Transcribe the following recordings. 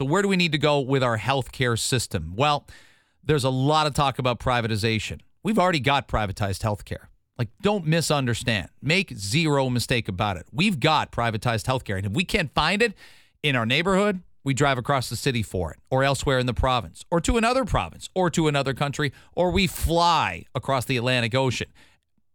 So, where do we need to go with our healthcare system? Well, there's a lot of talk about privatization. We've already got privatized healthcare. Like, don't misunderstand. Make zero mistake about it. We've got privatized healthcare. And if we can't find it in our neighborhood, we drive across the city for it, or elsewhere in the province, or to another province, or to another country, or we fly across the Atlantic Ocean,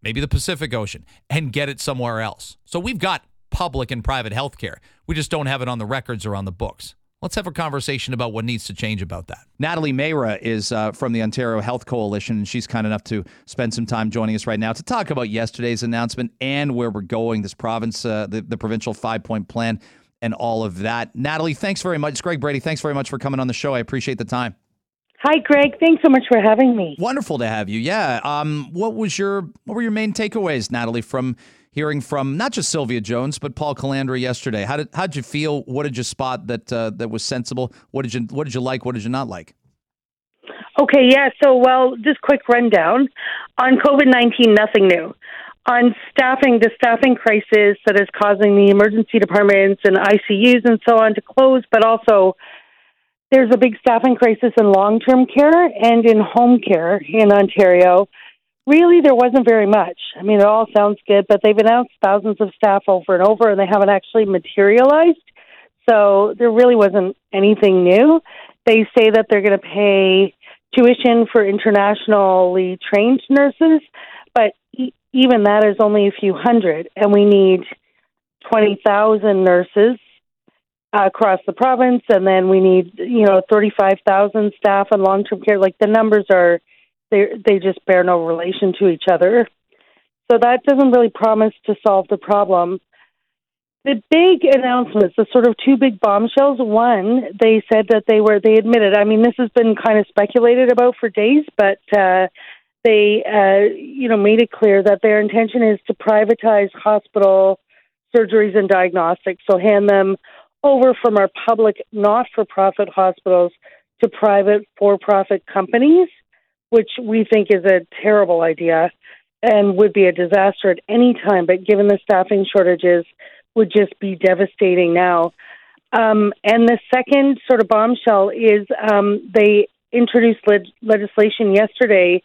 maybe the Pacific Ocean, and get it somewhere else. So we've got public and private healthcare. We just don't have it on the records or on the books. Let's have a conversation about what needs to change about that. Natalie Mehra is uh, from the Ontario Health Coalition, and she's kind enough to spend some time joining us right now to talk about yesterday's announcement and where we're going, this province, uh, the, the provincial five point plan, and all of that. Natalie, thanks very much. It's Greg Brady. Thanks very much for coming on the show. I appreciate the time. Hi, Greg. Thanks so much for having me. Wonderful to have you. Yeah. Um, what was your what were your main takeaways, Natalie, from hearing from not just Sylvia Jones but Paul Calandra yesterday. How did how did you feel? What did you spot that uh, that was sensible? What did you what did you like? What did you not like? Okay, yeah. So, well, just quick rundown on COVID nineteen. Nothing new. On staffing, the staffing crisis that is causing the emergency departments and ICUs and so on to close, but also there's a big staffing crisis in long term care and in home care in Ontario really there wasn't very much. I mean, it all sounds good, but they've announced thousands of staff over and over, and they haven't actually materialized. So there really wasn't anything new. They say that they're going to pay tuition for internationally trained nurses, but e- even that is only a few hundred, and we need 20,000 nurses across the province, and then we need, you know, 35,000 staff in long term care. Like the numbers are they they just bear no relation to each other. So that doesn't really promise to solve the problem. The big announcements, the sort of two big bombshells. One, they said that they were they admitted. I mean, this has been kind of speculated about for days, but uh, they uh, you know made it clear that their intention is to privatize hospital surgeries and diagnostics. So hand them over from our public not-for-profit hospitals to private for-profit companies which we think is a terrible idea and would be a disaster at any time, but given the staffing shortages, would just be devastating now. Um, and the second sort of bombshell is um, they introduced le- legislation yesterday,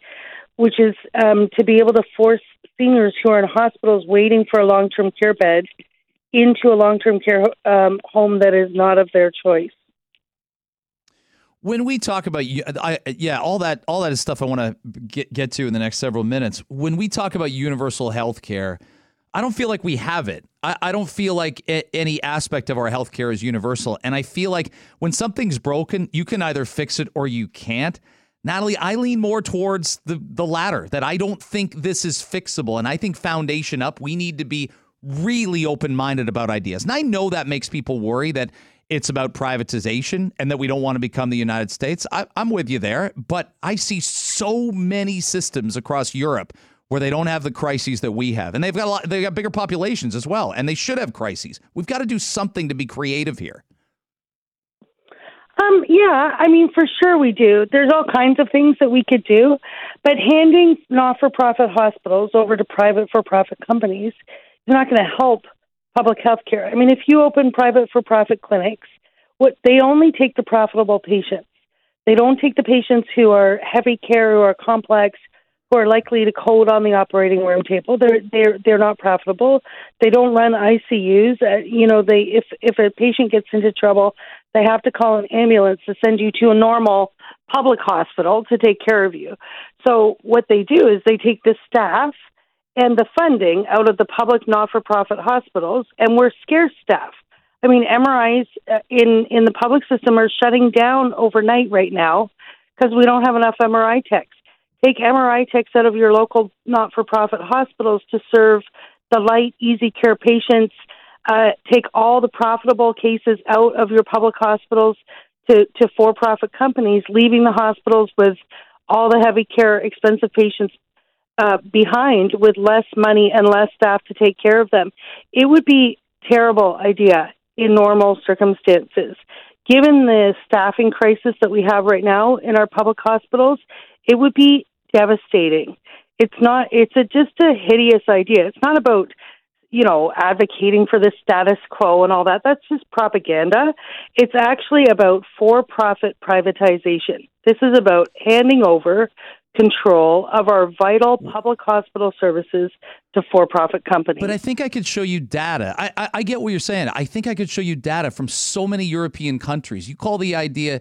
which is um, to be able to force seniors who are in hospitals waiting for a long term care bed into a long term care um, home that is not of their choice when we talk about I, yeah all that all that is stuff i want to get, get to in the next several minutes. When we talk about universal health care i don't feel like we have it. I, I don't feel like any aspect of our health care is universal. And i feel like when something's broken you can either fix it or you can't. Natalie i lean more towards the, the latter that i don't think this is fixable. And i think foundation up we need to be really open-minded about ideas. And i know that makes people worry that it's about privatization and that we don't want to become the United States. I, am with you there, but I see so many systems across Europe where they don't have the crises that we have, and they've got a lot. They've got bigger populations as well, and they should have crises. We've got to do something to be creative here. Um, yeah, I mean, for sure we do. There's all kinds of things that we could do, but handing not for profit hospitals over to private for profit companies is not going to help public health care. I mean, if you open private for profit clinics, what they only take the profitable patients. They don't take the patients who are heavy care, who are complex, who are likely to code on the operating room table. They're they're they're not profitable. They don't run ICUs. Uh, you know, they if if a patient gets into trouble, they have to call an ambulance to send you to a normal public hospital to take care of you. So what they do is they take the staff and the funding out of the public not-for-profit hospitals, and we're scarce staff. I mean, MRIs uh, in in the public system are shutting down overnight right now because we don't have enough MRI techs. Take MRI techs out of your local not-for-profit hospitals to serve the light, easy care patients. Uh, take all the profitable cases out of your public hospitals to, to for-profit companies, leaving the hospitals with all the heavy care, expensive patients uh, behind with less money and less staff to take care of them. It would be terrible idea in normal circumstances. Given the staffing crisis that we have right now in our public hospitals, it would be devastating. It's not. It's a, just a hideous idea. It's not about you know, advocating for the status quo and all that. That's just propaganda. It's actually about for profit privatization. This is about handing over control of our vital public hospital services to for-profit companies. But I think I could show you data. I, I, I, get what you're saying. I think I could show you data from so many European countries. You call the idea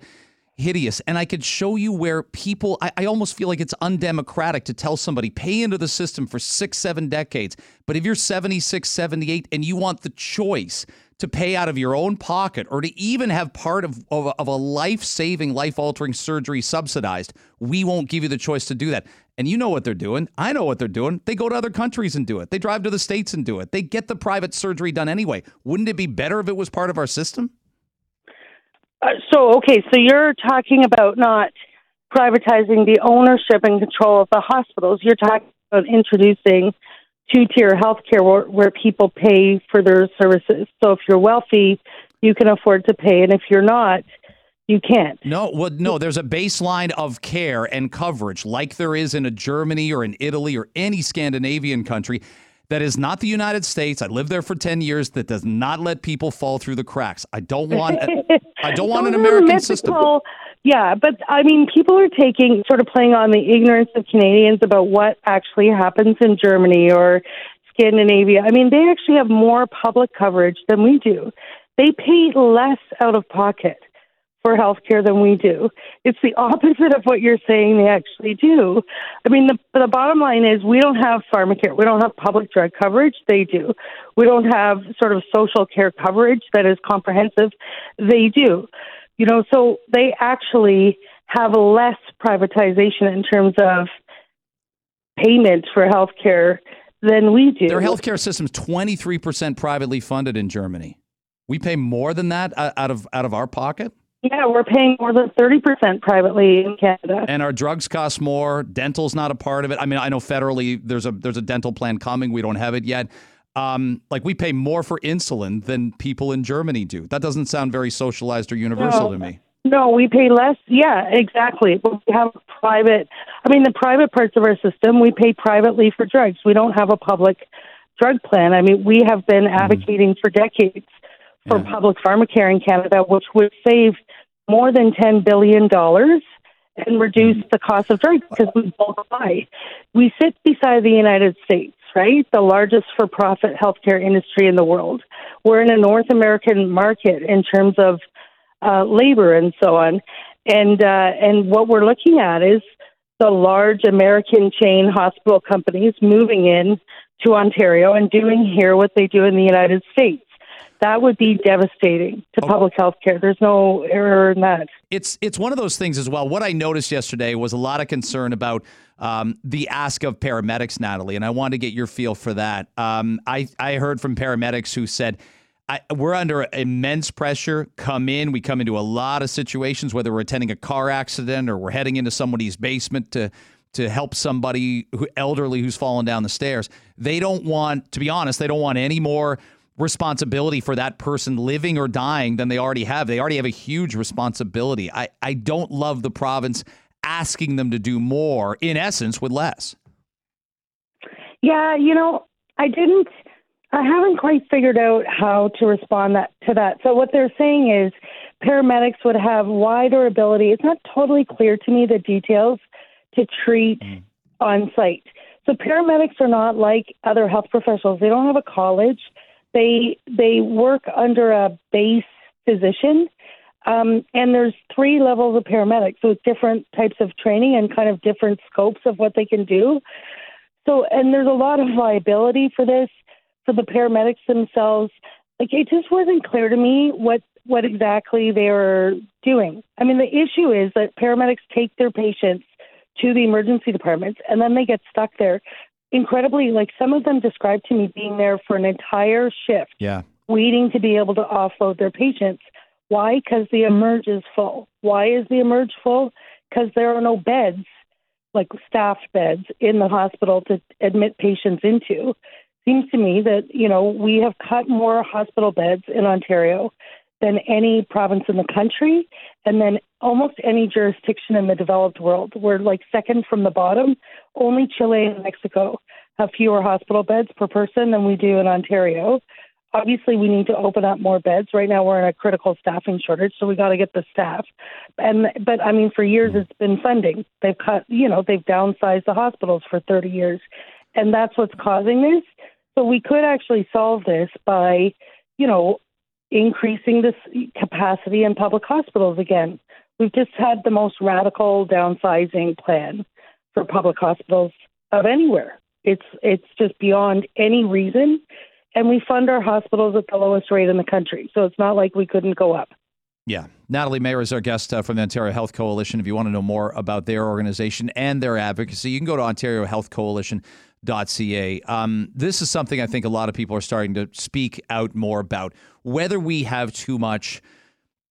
hideous, and I could show you where people. I, I almost feel like it's undemocratic to tell somebody pay into the system for six, seven decades. But if you're 76, 78, and you want the choice to pay out of your own pocket or to even have part of, of, of a life saving, life altering surgery subsidized, we won't give you the choice to do that. And you know what they're doing. I know what they're doing. They go to other countries and do it. They drive to the States and do it. They get the private surgery done anyway. Wouldn't it be better if it was part of our system? Uh, so, okay, so you're talking about not privatizing the ownership and control of the hospitals. You're talking about introducing two tier healthcare where, where people pay for their services. So if you're wealthy, you can afford to pay, and if you're not, you can't. No, well, no. There's a baseline of care and coverage, like there is in a Germany or in Italy or any Scandinavian country. That is not the United States. I lived there for ten years. That does not let people fall through the cracks. I don't want. I don't want an American system. Yeah, but I mean, people are taking sort of playing on the ignorance of Canadians about what actually happens in Germany or Scandinavia. I mean, they actually have more public coverage than we do. They pay less out of pocket for health care than we do. It's the opposite of what you're saying they actually do. I mean, the, the bottom line is we don't have pharmacare. We don't have public drug coverage. They do. We don't have sort of social care coverage that is comprehensive. They do. You know, so they actually have less privatization in terms of payment for healthcare than we do. Their healthcare system is 23% privately funded in Germany. We pay more than that out of out of our pocket? Yeah, we're paying more than 30% privately in Canada. And our drugs cost more. Dental's not a part of it. I mean, I know federally there's a there's a dental plan coming. We don't have it yet. Um, like we pay more for insulin than people in Germany do. That doesn't sound very socialized or universal no, to me. No, we pay less. Yeah, exactly. But we have private. I mean, the private parts of our system, we pay privately for drugs. We don't have a public drug plan. I mean, we have been mm-hmm. advocating mm. for decades for yeah. public pharmacare in Canada, which would save more than ten billion dollars and reduce mm. the cost of drugs because we bulk buy. We sit beside the United States right? The largest for profit healthcare industry in the world. We're in a North American market in terms of uh, labor and so on. And, uh, and what we're looking at is the large American chain hospital companies moving in to Ontario and doing here what they do in the United States. That would be devastating to public health care. There's no error in that. It's it's one of those things as well. What I noticed yesterday was a lot of concern about um, the ask of paramedics, Natalie, and I wanted to get your feel for that. Um, I, I heard from paramedics who said, I, we're under immense pressure. Come in. We come into a lot of situations, whether we're attending a car accident or we're heading into somebody's basement to to help somebody who elderly who's fallen down the stairs. They don't want, to be honest, they don't want any more responsibility for that person living or dying than they already have. They already have a huge responsibility. I, I don't love the province asking them to do more, in essence, with less. Yeah, you know, I didn't. I haven't quite figured out how to respond that to that. So what they're saying is paramedics would have wider ability. It's not totally clear to me the details to treat mm. on site. So paramedics are not like other health professionals. They don't have a college. They they work under a base physician um, and there's three levels of paramedics, so different types of training and kind of different scopes of what they can do. So, and there's a lot of liability for this for the paramedics themselves. Like it just wasn't clear to me what what exactly they were doing. I mean, the issue is that paramedics take their patients to the emergency departments and then they get stuck there. Incredibly, like some of them described to me being there for an entire shift, yeah, waiting to be able to offload their patients why? Because the emerge is full. Why is the emerge full? Because there are no beds, like staffed beds, in the hospital to admit patients into. Seems to me that, you know, we have cut more hospital beds in Ontario than any province in the country and then almost any jurisdiction in the developed world. We're like second from the bottom. Only Chile and Mexico have fewer hospital beds per person than we do in Ontario. Obviously, we need to open up more beds. Right now, we're in a critical staffing shortage, so we got to get the staff. And but I mean, for years it's been funding. They've cut, you know, they've downsized the hospitals for 30 years, and that's what's causing this. So we could actually solve this by, you know, increasing this capacity in public hospitals again. We've just had the most radical downsizing plan for public hospitals of anywhere. It's it's just beyond any reason, and we fund our hospitals at the lowest rate in the country. So it's not like we couldn't go up. Yeah. Natalie Mehra is our guest uh, from the Ontario Health Coalition. If you want to know more about their organization and their advocacy, you can go to ontariohealthcoalition.ca. Um, this is something I think a lot of people are starting to speak out more about whether we have too much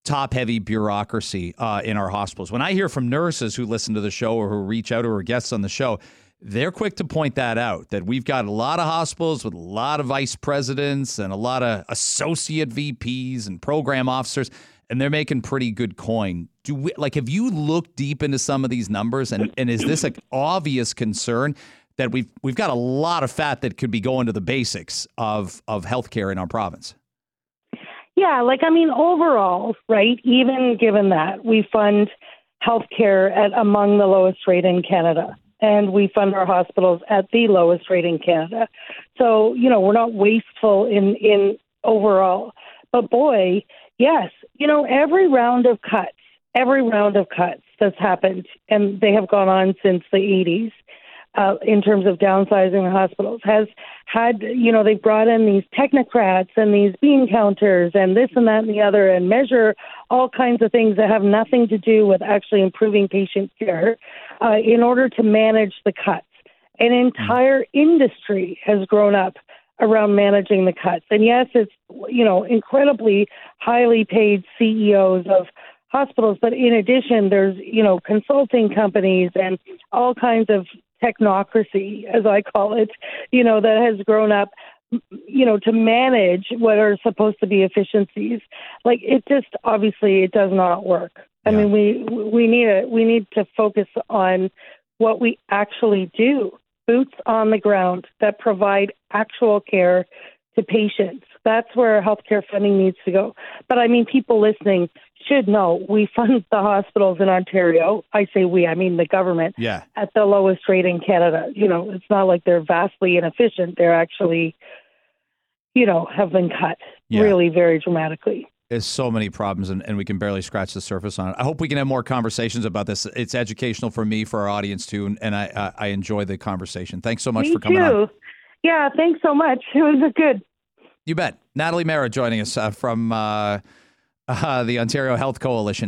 top heavy bureaucracy uh, in our hospitals. When I hear from nurses who listen to the show or who reach out or are guests on the show, they're quick to point that out that we've got a lot of hospitals with a lot of vice presidents and a lot of associate VPs and program officers and they're making pretty good coin. Do we, like have you looked deep into some of these numbers and, and is this an obvious concern that we've we've got a lot of fat that could be going to the basics of of healthcare in our province? Yeah, like I mean overall, right? Even given that we fund healthcare at among the lowest rate in Canada and we fund our hospitals at the lowest rate in Canada. So, you know, we're not wasteful in in overall. But boy, Yes, you know, every round of cuts, every round of cuts that's happened, and they have gone on since the 80s uh, in terms of downsizing the hospitals, has had, you know, they've brought in these technocrats and these bean counters and this and that and the other and measure all kinds of things that have nothing to do with actually improving patient care uh, in order to manage the cuts. An entire industry has grown up around managing the cuts. And yes, it's you know incredibly highly paid CEOs of hospitals, but in addition, there's you know consulting companies and all kinds of technocracy, as I call it, you know that has grown up you know to manage what are supposed to be efficiencies. Like it just obviously it does not work. I mean we we need a we need to focus on what we actually do. Boots on the ground that provide actual care to patients. That's where healthcare funding needs to go. But I mean, people listening should know we fund the hospitals in Ontario. I say we, I mean the government. Yeah. At the lowest rate in Canada. You know, it's not like they're vastly inefficient. They're actually, you know, have been cut yeah. really very dramatically. There's so many problems, and, and we can barely scratch the surface on it. I hope we can have more conversations about this. It's educational for me, for our audience too, and, and I, I enjoy the conversation. Thanks so much me for coming too. on. Yeah, thanks so much. It was good. You bet. Natalie Mehra joining us uh, from uh, uh, the Ontario Health Coalition.